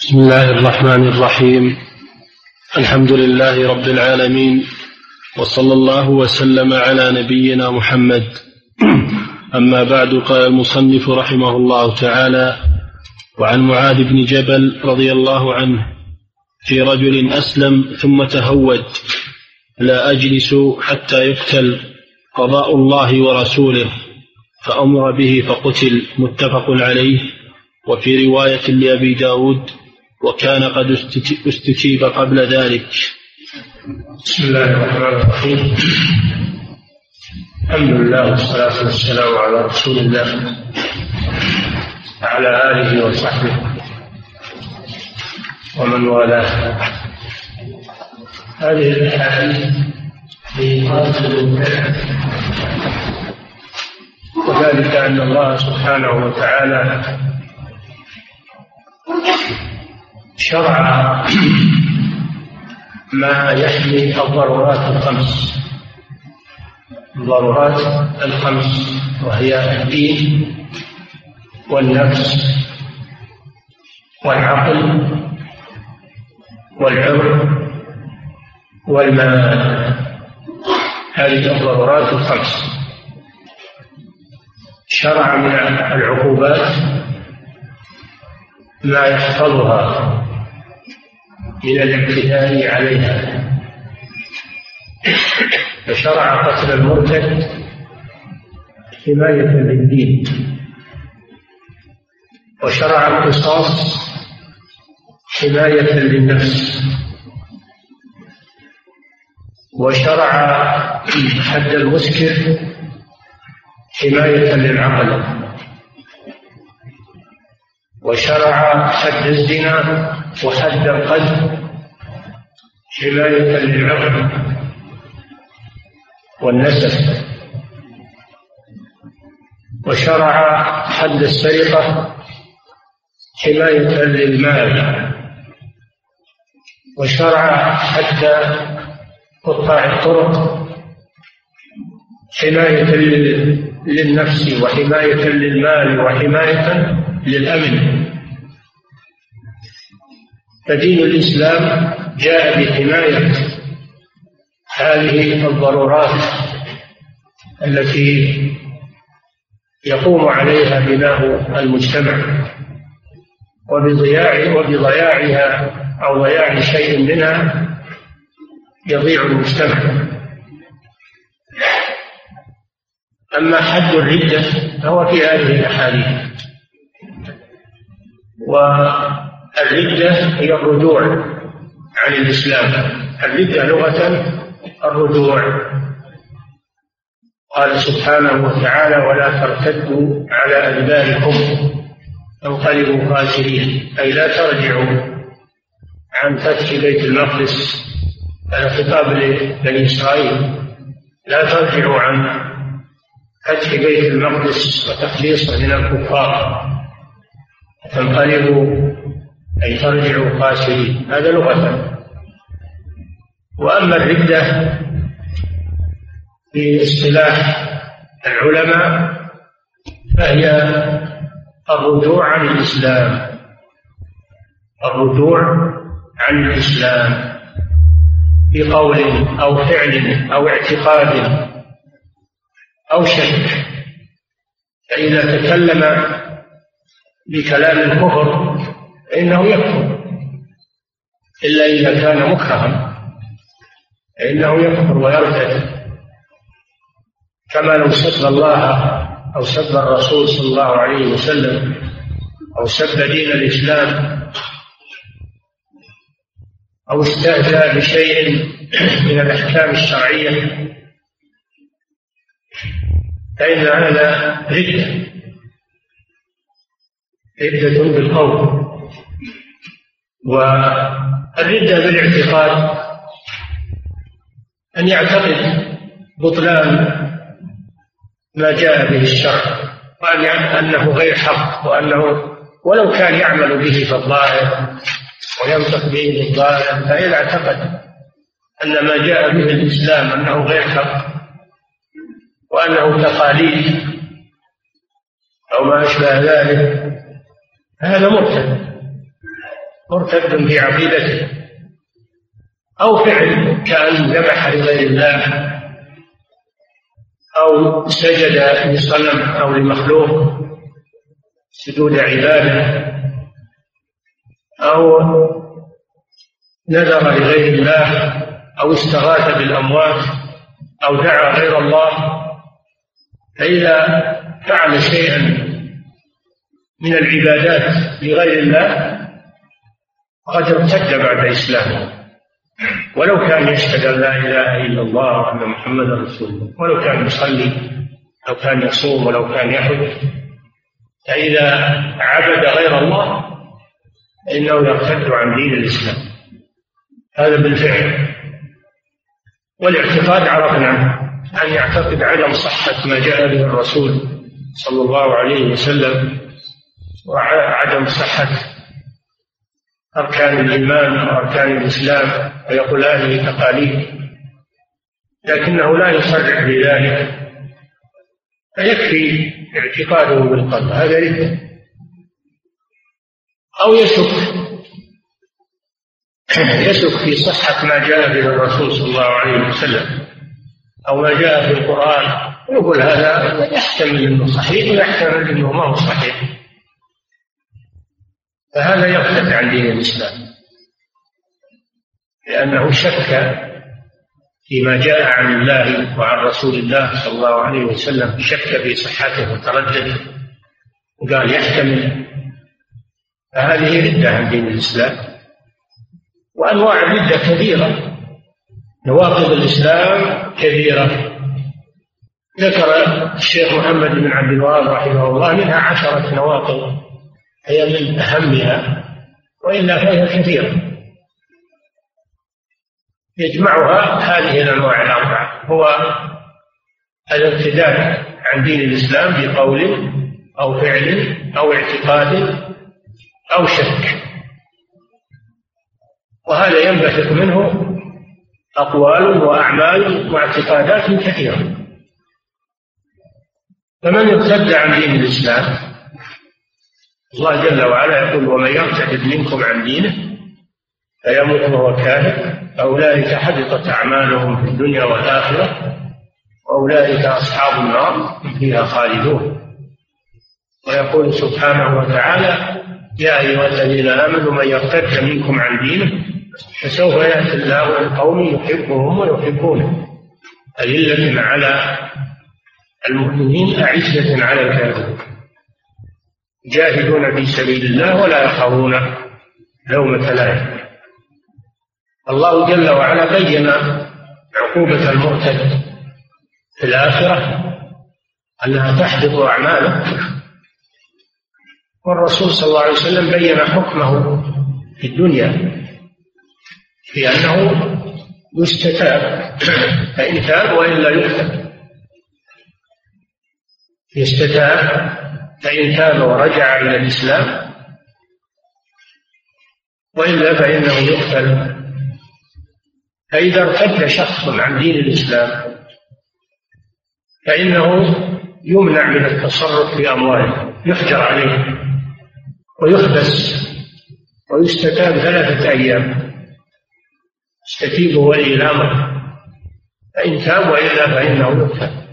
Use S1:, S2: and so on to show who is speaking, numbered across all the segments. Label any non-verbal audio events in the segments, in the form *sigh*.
S1: بسم الله الرحمن الرحيم. الحمد لله رب العالمين وصلى الله وسلم على نبينا محمد. أما بعد قال المصنف رحمه الله تعالى وعن معاذ بن جبل رضي الله عنه في رجل أسلم ثم تهود لا أجلس حتى يقتل قضاء الله ورسوله فأمر به فقتل. متفق عليه. وفي رواية لأبي داود وكان قد استجيب قبل ذلك.
S2: بسم الله الرحمن الرحيم. الحمد لله والصلاة والسلام على رسول الله وعلى آله وصحبه ومن والاه. هذه الأحاديث في وذلك أن الله سبحانه وتعالى شرع *clears throat* ما يحمي الضرورات الخمس. الضرورات الخمس وهي الدين والنفس والعقل والعمر والمال. هذه الضرورات الخمس. شرع من العقوبات ما يحفظها. من الاعتداء عليها. فشرع قتل المرتد حماية للدين. وشرع القصاص حماية للنفس. وشرع حد المسكر حماية للعقل. وشرع حد الزنا وحد القذف حماية للعقل والنسب. وشرع حد السرقة حماية للمال. وشرع حد قطاع الطرق حماية للنفس وحماية للمال وحماية للأمن. فدين الإسلام جاء بحماية هذه الضرورات التي يقوم عليها بناء المجتمع وبضياع وبضياعها أو ضياع شيء منها يضيع المجتمع. أما حد الردة فهو في هذه الأحاديث. والردة هي الرجوع عن الإسلام. الردة لغة الرجوع. قال سبحانه وتعالى ولا ترتدوا على أدباركم تنقلبوا خاسرين. أي لا ترجعوا عن فتح بيت المقدس هذا خطاب لبني إسرائيل. لا ترجعوا عن فتح بيت المقدس وتخليصه من الكفار. تنقلبوا أي ترجعوا خاسرين هذا لغة. وأما الردة في اصطلاح العلماء فهي الرجوع عن الإسلام. الرجوع عن الإسلام بقول أو فعل أو اعتقاد أو شك. فإذا تكلم بكلام الكفر فإنه يكفر. إلا إذا كان مكرها. فإنه يكفر ويرتد. كما لو سب الله أو سب الرسول صلى الله عليه وسلم أو سب دين الإسلام أو استهزأ بشيء من الأحكام الشرعية فإن هذا ردة ردة بالقول. والردة بالاعتقاد أن يعتقد بطلان ما جاء به الشرع وأن أنه غير حق وأنه ولو كان يعمل به في الظاهر وينطق به في الظاهر فإذا اعتقد أن ما جاء به الإسلام أنه غير حق وأنه تقاليد أو ما أشبه ذلك هذا مرتد مرتد في عقيدته أو فعل كأن ذبح لغير الله أو سجد لصنم أو لمخلوق سجود عبادة أو نذر لغير الله أو استغاث بالأموات أو دعا غير الله فإذا فعل شيئا من العبادات لغير الله فقد ارتد بعد إسلامه. ولو كان يشهد أن لا إله إلا الله وأن محمدا رسول الله ولو كان يصلي لو كان يصوم ولو كان يحج فإذا عبد غير الله فإنه يرتد عن دين الإسلام. هذا بالفعل. والاعتقاد عرفنا أن يعتقد عدم صحة ما جاء به الرسول صلى الله عليه وسلم وعدم صحة أركان الإيمان وأركان الإسلام ويقول هذه تقاليد. لكنه لا يصرح بذلك. فيكفي اعتقاده بالقلب هذا رده أو يشك يشك في صحة ما جاء به الرسول صلى الله عليه وسلم أو ما جاء في القرآن. يقول هذا يحتمل أنه صحيح ويحتمل أنه ما هو صحيح. فهذا يرتد عن دين الإسلام. لأنه شك فيما جاء عن الله وعن رسول الله صلى الله عليه وسلم شك في صحته وتردد وقال يحتمل. فهذه ردة عن دين الإسلام وأنواع الردة كثيرة نواقض الإسلام كثيرة ذكر الشيخ محمد بن عبد الوهاب رحمه الله منها عشرة نواقض. هي من أهمها وإلا فهي كثيرة يجمعها هذه الأنواع الأربعة. هو الارتداد عن دين الإسلام بقول أو فعل أو اعتقاد أو شك. وهذا ينبثق منه أقوال وأعمال واعتقادات كثيرة. فمن ارتد عن دين الإسلام الله جل وعلا يقول ومن يرتد منكم عن دينه فيموت وهو كافر فأولئك حبطت أعمالهم في الدنيا والآخرة وأولئك أصحاب النار فيها خالدون. ويقول سبحانه وتعالى يا أيها الذين آمنوا من يرتد منكم عن دينه فسوف يأتي الله بقوم يحبهم ويحبونه. أذلة على المؤمنين أعزة على الكافرين. جاهدون في سبيل الله ولا يخافون لومة لائم. الله جل وعلا بين عقوبة المرتد في الآخرة أنها تحبط أعماله والرسول صلى الله عليه وسلم بين حكمه في الدنيا في أنه يستتاب فإن تاب وإلا يقتل يستتاب فإن تاب ورجع إلى الإسلام وإلا فإنه يقتل. فإذا ارتد شخص عن دين الإسلام فإنه يمنع من التصرف في أمواله يحجر عليه ويحبس ويستتاب ثلاثة أيام. يستتيب ولي الأمر. فإن تاب وإلا فإنه يقتل.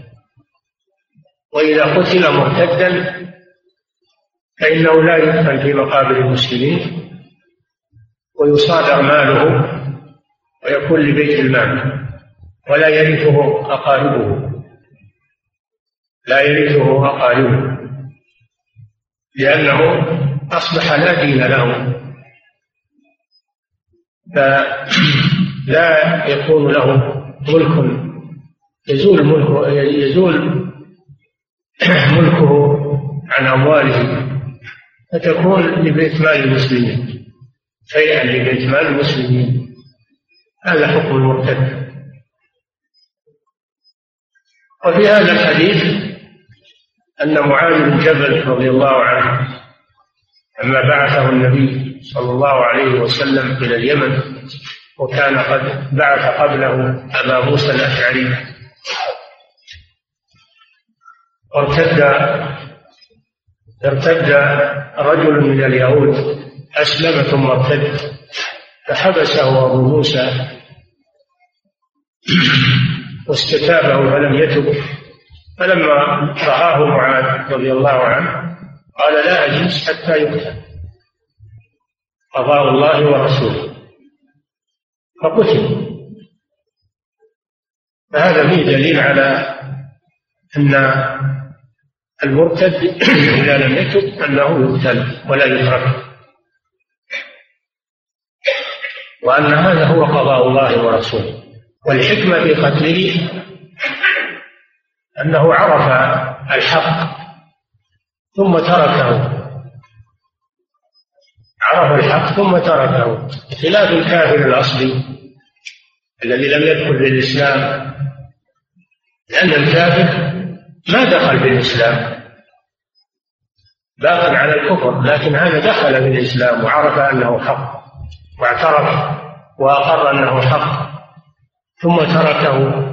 S2: وإذا قتل مرتدا فإنه لا يدفن في مقابر المسلمين ويصادر ماله ويكون لبيت المال ولا يرثه أقاربه. لا يرثه أقاربه لأنه أصبح لا دين له. فلا يكون له ملك يزول ملكه يزول ملكه عن أمواله. فتكون لبيت مال المسلمين. شيئا لبيت مال المسلمين هذا حكم المرتد. وفي هذا الحديث أن معاذ بن جبل رضي الله عنه لما بعثه النبي صلى الله عليه وسلم إلى اليمن وكان قد بعث قبله أبا موسى الأشعري. وارتد ارتد رجل من اليهود أسلم ثم ارتد فحبسه أبو موسى *clears throat* واستتابه فلم يتب. فلما رآه معاذ رضي الله عنه قال لا أجلس حتى يقتل. قضاء الله ورسوله. فقتل. فهذا فيه دليل على أن المرتد إذا لم يتب أنه يقتل ولا يترك. وأن هذا هو قضاء الله ورسوله. والحكمة في قتله أنه عرف الحق ثم تركه. عرف الحق ثم تركه. خلاف الكافر الأصلي الذي لم يدخل في الإسلام لأن الكافر ما دخل في الإسلام. باق على الكفر لكن هذا دخل في الإسلام وعرف أنه حق واعترف وأقر أنه حق ثم تركه.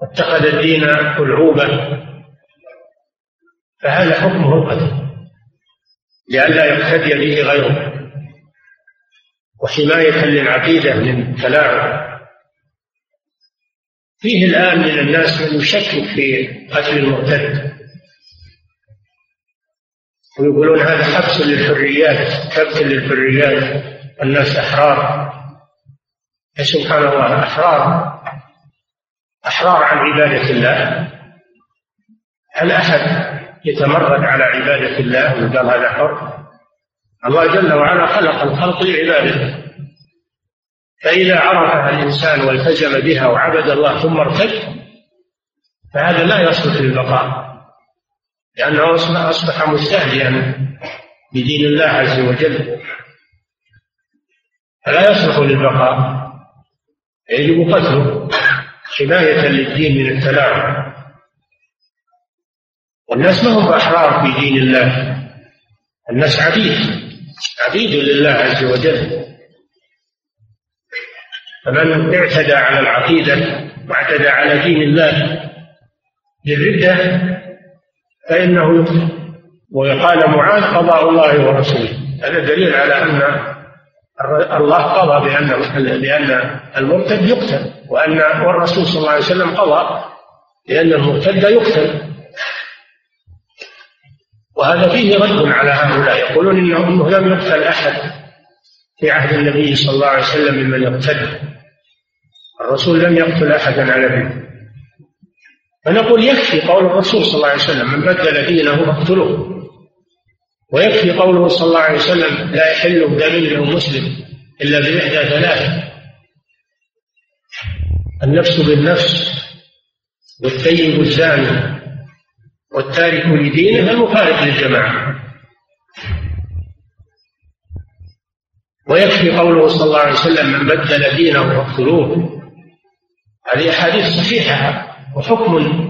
S2: واتخذ الدين ألعوبة فهذا حكمه القتل لئلا يقتدي به غيره وحماية للعقيدة من تلاعب. فيه الآن من الناس من يشكك في قتل المرتد ويقولون هذا حبس للحريات كبت للحريات الناس أحرار. سبحان الله أحرار. أحرار عن عبادة الله. هل أحد يتمرد على عبادة الله ويقال هذا حر؟ الله جل وعلا خلق الخلق لعبادته فإذا عرفها الإنسان والتزم بها وعبد الله ثم ارتد فهذا لا يصلح للبقاء. لأنه أصبح مستهزئا بدين الله عز وجل. فلا يصلح للبقاء. يجب قتله حماية للدين من التلاعب. والناس ما هم أحرار في دين الله. الناس عبيد عبيد لله عز وجل. فمن اعتدى على العقيدة واعتدى على دين الله بالردة فإنه وقال معاذ قضاء الله ورسوله. هذا دليل على أن الله قضى بأن بأن المرتد يقتل وأن والرسول صلى الله عليه وسلم قضى بأن المرتد يقتل. وهذا فيه رد على هؤلاء. يقولون إنه لم يقتل أحد في عهد النبي صلى الله عليه وسلم ممن يقتل الرسول لم يقتل احدا على دين. فنقول يكفي قول الرسول صلى الله عليه وسلم من بدل دينه فاقتلوه. ويكفي قوله صلى الله عليه وسلم لا يحل دم مسلم إلا بإحدى ثلاث النفس بالنفس والثيب الزاني والتارك لدينه المفارق للجماعة. ويكفي قوله صلى الله عليه وسلم من بدل دينه فاقتلوه. هذه أحاديث صحيحة وحكم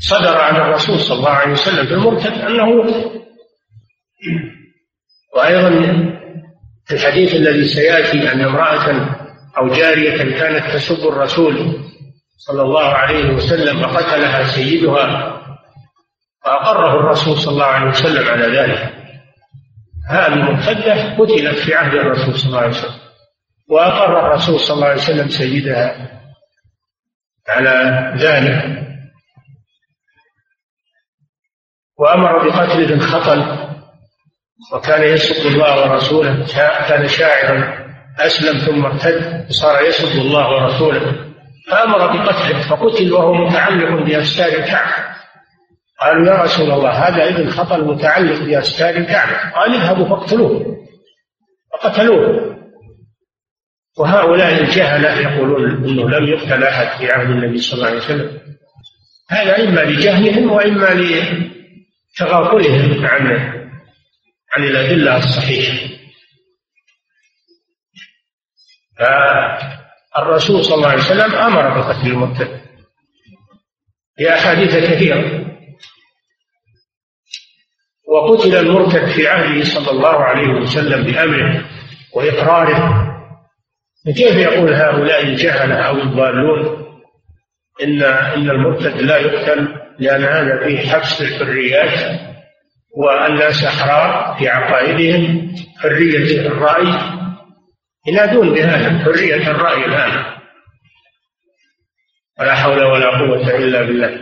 S2: صدر عن الرسول صلى الله عليه وسلم في المرتد أنه وأيضا في الحديث الذي سيأتي أن امرأة أو جارية كانت تسب الرسول صلى الله عليه وسلم فقتلها سيدها وأقره الرسول صلى الله عليه وسلم على ذلك. هذه المرتدة قتلت في عهد الرسول صلى الله عليه وسلم. وأقر الرسول صلى الله عليه وسلم سيدها. على ذلك وأمر بقتل ابن خطل وكان يسب الله ورسوله كان شاعرا أسلم ثم ارتد وصار يسب الله ورسوله. فأمر بقتله فقتل وهو متعلق بأستار الكعبة قالوا يا رسول الله هذا ابن خطل متعلق بأستار الكعبة قال اذهبوا فاقتلوه. فقتلوه. وهؤلاء الجهلة يقولون إنه لم يقتل أحد في عهد النبي صلى الله عليه وسلم. هذا إما لجهلهم وإما لتغافلهم عن عن الأدلة الصحيحة. فالرسول صلى الله عليه وسلم أمر بقتل المرتد في أحاديث كثيرة. وقتل المرتد في عهده صلى الله عليه وسلم بأمره وإقراره. كيف يقول هؤلاء الجهلة أو الضالون؟ إن إن المرتد لا يقتل لأن هذا فيه حبس الحريات والناس أحرار في عقائدهم حرية الرأي. ينادون بهذا حرية الرأي الآن. ولا حول ولا قوة إلا بالله.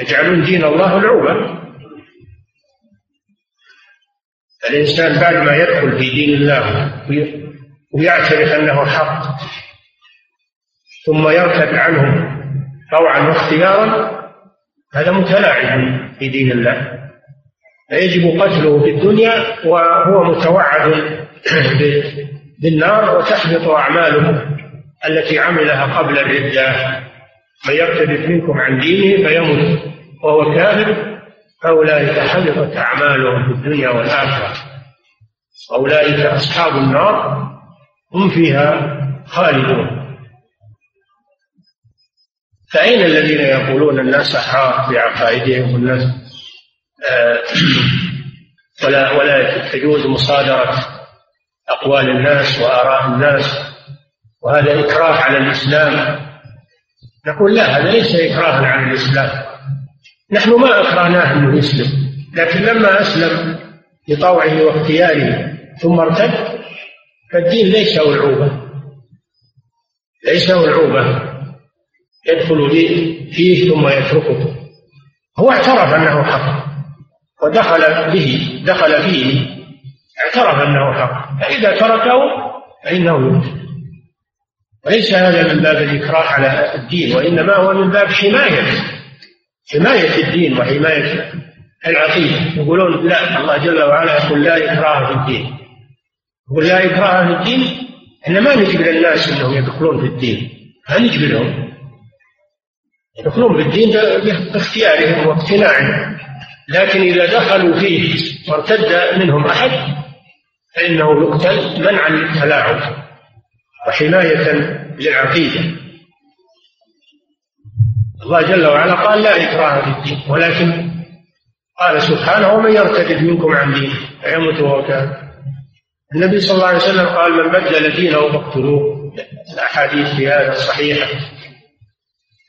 S2: يجعلون دين الله لعوبة. الإنسان بعد ما يدخل في دين الله ويعترف أنه حق ثم يرتد عنه طوعا واختيارا هذا متلاعب في دين الله. فيجب قتله في الدنيا وهو متوعد *coughs* بالنار وتحبط أعماله التي عملها قبل الردة. من يرتد منكم عن دينه فيمت وهو كافر فأولئك حبطت أعمالهم في الدنيا والآخرة. أولئك أصحاب النار. هم فيها خالدون. فأين الذين يقولون الناس أحرار بعقائدهم والناس آه *clears throat* ولا ولا تجوز مصادرة أقوال الناس وآراء الناس وهذا إكراه على الإسلام؟ نقول لا هذا ليس إكراها على الإسلام. نحن ما أكرهناه أنه يسلم لكن لما أسلم بطوعه واختياره ثم ارتد فالدين ليس ألعوبة. ليس ألعوبة. يدخل فيه ثم يتركه. هو اعترف أنه حق. ودخل به دخل فيه. اعترف أنه حق. فإذا تركه فإنه يقتل وليس هذا من باب الإكراه على الدين وإنما هو من باب حماية. حماية الدين وحماية العقيدة. يقولون لا الله جل وعلا يقول لا إكراه في الدين. يقول لا إكراه في الدين إحنا ما نجبر الناس إنهم يدخلون في الدين. ما نجبرهم يدخلون في الدين باختيارهم واقتناعهم. لكن إذا دخلوا فيه وارتد منهم أحد فإنه يقتل منعا للتلاعب وحماية للعقيدة. الله جل وعلا قال لا إكراه في الدين. ولكن قال سبحانه ومن يرتد منكم عن دينه فيموت وهو كافر. النبي صلى الله عليه وسلم قال من بدل دينه فاقتلوه. الأحاديث في هذا الصحيحة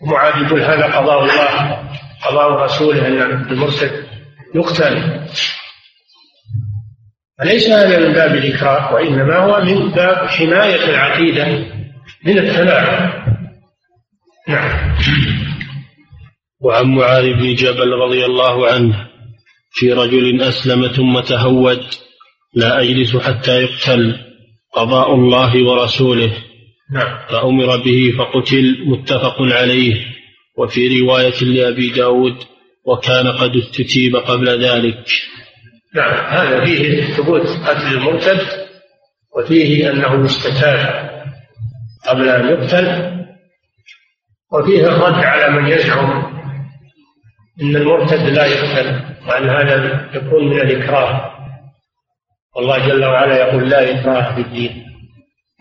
S2: ومعاذ يقول هذا قضاء الله قضاء رسوله أن المرتد يقتل. فليس هذا من باب الإكراه؟ وإنما هو من باب حماية العقيدة من التلاعب نعم.
S1: وعن معاذ بن جبل رضي الله عنه في رجل أسلم ثم تهود لا أجلس حتى يقتل قضاء الله ورسوله.
S2: نعم.
S1: فأمر به فقتل متفق عليه. وفي رواية لأبي داود وكان قد استتيب قبل ذلك.
S2: نعم. هذا فيه ثبوت قتل المرتد وفيه أنه استتاب قبل أن يقتل وفيه الرد على من يزعم أن المرتد لا يقتل وأن هذا يكون من الإكراه. والله جل وعلا يقول لا إكراه في الدين.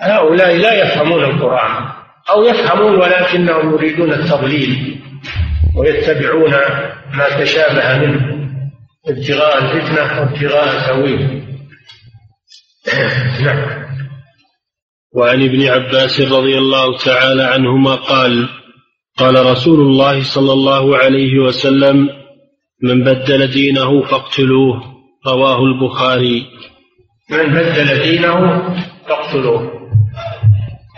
S2: هؤلاء لا يفهمون القرآن أو يفهمون ولكنهم يريدون التضليل ويتبعون ما تشابه منه ابتغاء الفتنة وابتغاء تأويل *clears throat* نعم.
S1: وعن ابن عباس رضي الله تعالى عنهما قال قال رسول الله صلى الله عليه وسلم من بدل دينه فاقتلوه. رواه البخاري.
S2: من بدل دينه فاقتلوه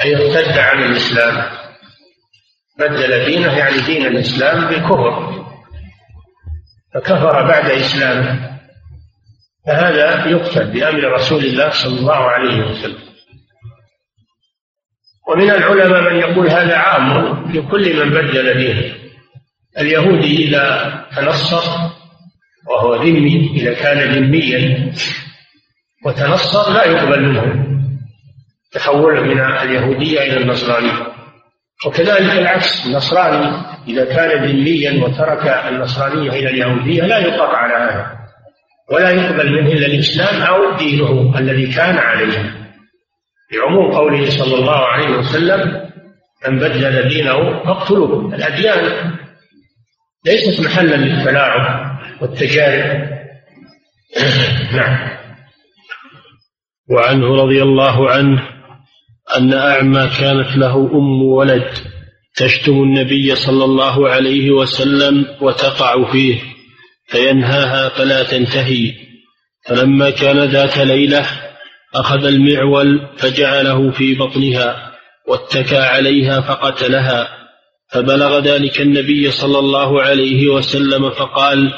S2: أي ارتد عن الإسلام. بدل دينه يعني دين الإسلام بالكفر. فكفر بعد إسلامه. فهذا يقتل بأمر رسول الله صلى الله عليه وسلم. ومن العلماء من يقول هذا عام لكل من بدل دينه. اليهودي إذا تنصر وهو ذمي إذا كان ذميا وتنصر لا يقبل منه. تحوله من اليهودية إلى النصرانية. وكذلك العكس النصراني إذا كان ذميا وترك النصرانية إلى اليهودية لا يقر على هذا. ولا يقبل منه إلا الإسلام أو دينه الذي كان عليه. لعموم قوله صلى الله عليه وسلم من بدل دينه فاقتلوه. الأديان ليست محلا للتلاعب والتجارب. نعم.
S1: وعنه رضي الله عنه أن أعمى كانت له أم ولد تشتم النبي صلى الله عليه وسلم وتقع فيه فينهاها فلا تنتهي. فلما كان ذات ليلة أخذ المعول فجعله في بطنها واتكى عليها فقتلها. فبلغ ذلك النبي صلى الله عليه وسلم فقال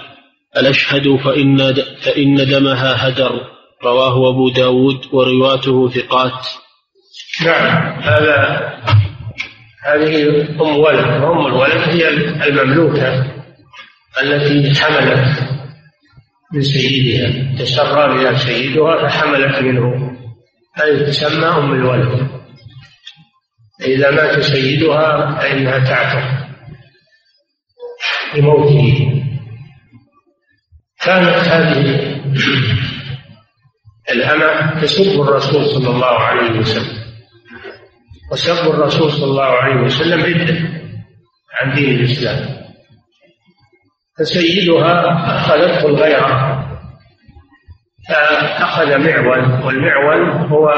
S1: الأشهد فإن, فإن دمها هدر. رواه أبو داود ورواته ثقات.
S2: نعم هذا هذه أم ولد وأم الولد هي المملوكة التي حملت من سيدها تسرى بها سيدها فحملت منه. هذه تسمى أم الولد. إذا مات سيدها فإنها تعتق لموته كانت هذه الأمة تسب الرسول صلى الله عليه وسلم. وسب الرسول صلى الله عليه وسلم ردة عن دين الإسلام. فسيدها أخذته الغيرة. فأخذ معول والمعول هو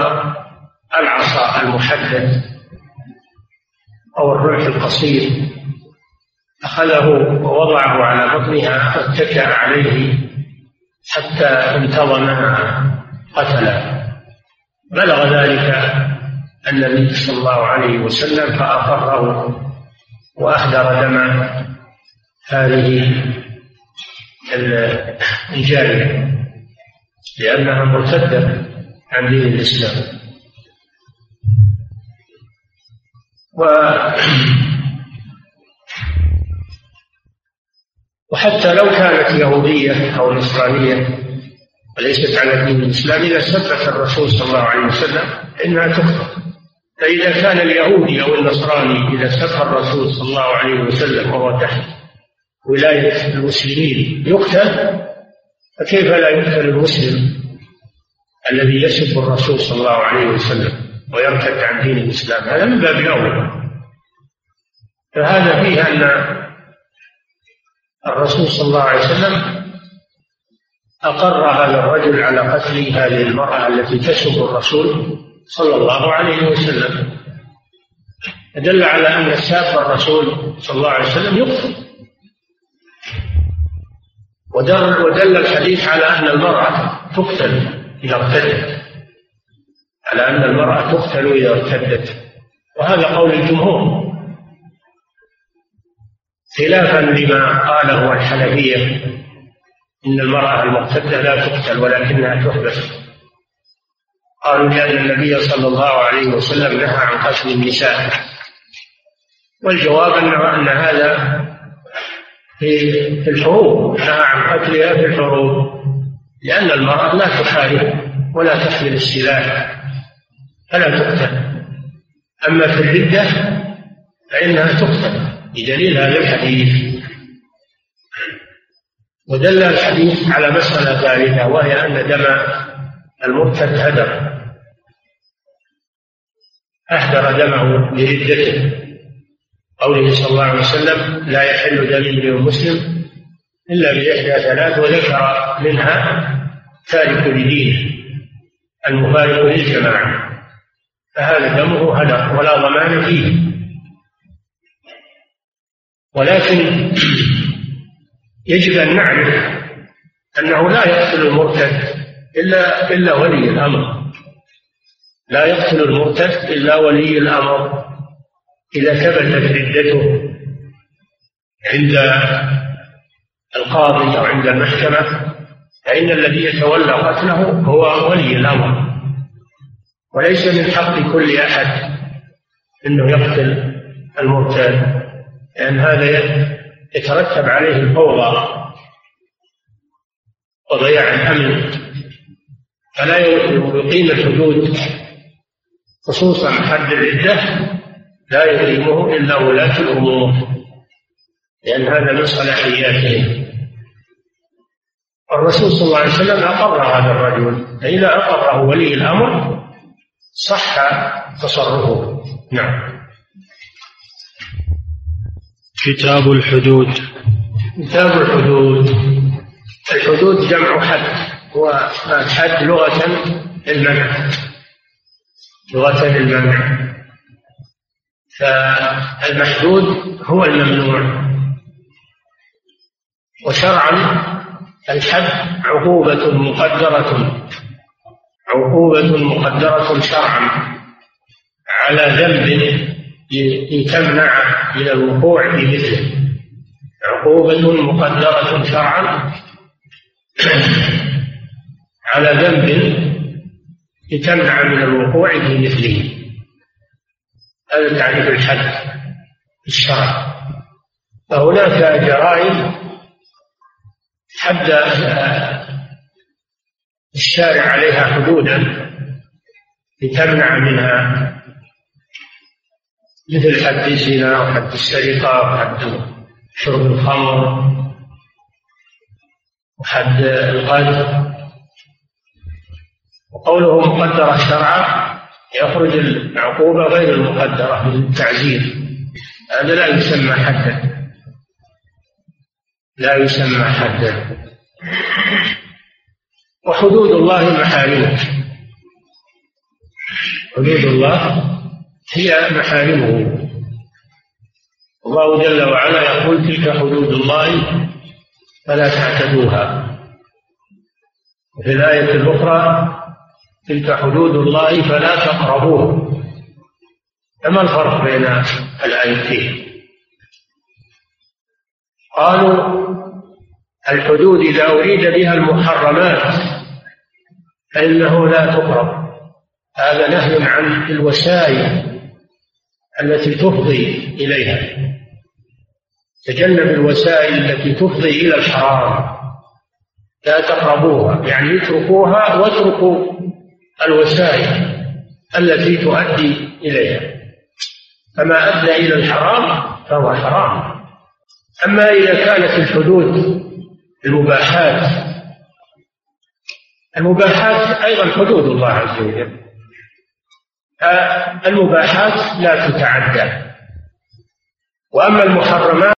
S2: العصا المحدد أو الرمح القصير. أخذه ووضعه على بطنها واتكأ عليه حتى انتظمها قتله بلغ ذلك النبي صلى الله عليه وسلم فأقره وأهدر دم هذه الجارية لأنها مرتدة عن دين الإسلام. و وحتى لو كانت يهودية أو نصرانية وليست على دين الإسلام. إذا سبت الرسول صلى الله عليه وسلم إنها تقتل فإذا كان اليهودي أو النصراني إذا سب الرسول صلى الله عليه وسلم وهو تحت ولاية المسلمين يقتل فكيف لا يقتل المسلم الذي يسب الرسول صلى الله عليه وسلم ويرتد عن دين الإسلام؟ هذا من باب أولى فهذا فيه أن الرسول صلى الله عليه وسلم أقر هذا الرجل على قتل هذه المرأة التي تسب الرسول صلى الله عليه وسلم. دل على أن ساب الرسول صلى الله عليه وسلم يقتل ودل, ودل الحديث على أن المرأة تقتل إذا ارتدت. على أن المرأة تقتل إذا ارتدت. وهذا قول الجمهور. خلافا لما قاله الحنفية إن المرأة المرتدة لا تقتل ولكنها تحبس. قالوا لأن النبي صلى الله عليه وسلم نهى عن قتل النساء. والجواب أن هذا في الحروب نهى عن قتلها في الحروب. لأن المرأة لا تحارب ولا تحمل السلاح فلا تقتل. أما في الردة فإنها تقتل بدليل هذا الحديث. ودل الحديث على مسألة ثالثة وهي أن دم المرتد هدر. أهدر دمه لردته قوله صلى الله عليه وسلم لا يحل دم امرئ مسلم إلا بإحدى ثلاث وذكر منها تارك لدينه المفارق للجماعة. فهذا دمه هدر ولا ضمان فيه. ولكن يجب أن نعرف أنه لا يقتل المرتد إلا إلا ولي الأمر. لا يقتل المرتد إلا ولي الأمر. إذا ثبتت ردته عند القاضي أو عند المحكمة فإن الذي يتولى قتله هو ولي الأمر. وليس من حق كل أحد أنه يقتل المرتد لأن هذا يترتب عليه الفوضى وضياع الأمن. فلا يقيم الحدود خصوصا حد العدة لا يقيمه إلا ولاة الأمور لأن هذا من صلاحياتهم. الرسول صلى الله عليه وسلم أقر هذا الرجل فإذا أقره ولي الأمر صح تصرفه. نعم.
S1: كتاب الحدود.
S2: كتاب الحدود. الحدود جمع حد. هو الحد لغة المنع. لغة المنع. فالمحدود هو الممنوع. وشرعا الحد عقوبة مقدرة. عقوبة مقدرة شرعا. على ذنب لتمنع من الوقوع في مثله عقوبة مقدرة شرعا. على ذنب لتمنع من الوقوع في مثله هذا تعريف الحد الشرع. فهناك جرائم حد الشارع عليها حدودا لتمنع منها مثل حد الزنا وحد السرقة وحد شرب الخمر وحد القذف وقوله مقدرة شرعا يخرج العقوبة غير المقدرة من التعزير. هذا لا يسمى حدا. لا يسمى حدا. وحدود الله محارمة. حدود الله هي محارمه. الله جل وعلا يقول تلك حدود الله فلا تعتدوها. وفي الآية الأخرى تلك حدود الله فلا تقربوها فما الفرق بين الآيتين؟ قالوا الحدود إذا أريد بها المحرمات فإنه لا تقرب. هذا نهي عن الوسائل. التي تفضي إليها. تجنب الوسائل التي تفضي إلى الحرام. لا تقربوها يعني اتركوها واتركوا الوسائل التي تؤدي إليها. فما أدى إلى الحرام فهو حرام. أما إذا كانت الحدود المباحات المباحات أيضا حدود الله عز وجل. المباحات لا تتعدى. وأما المحرمات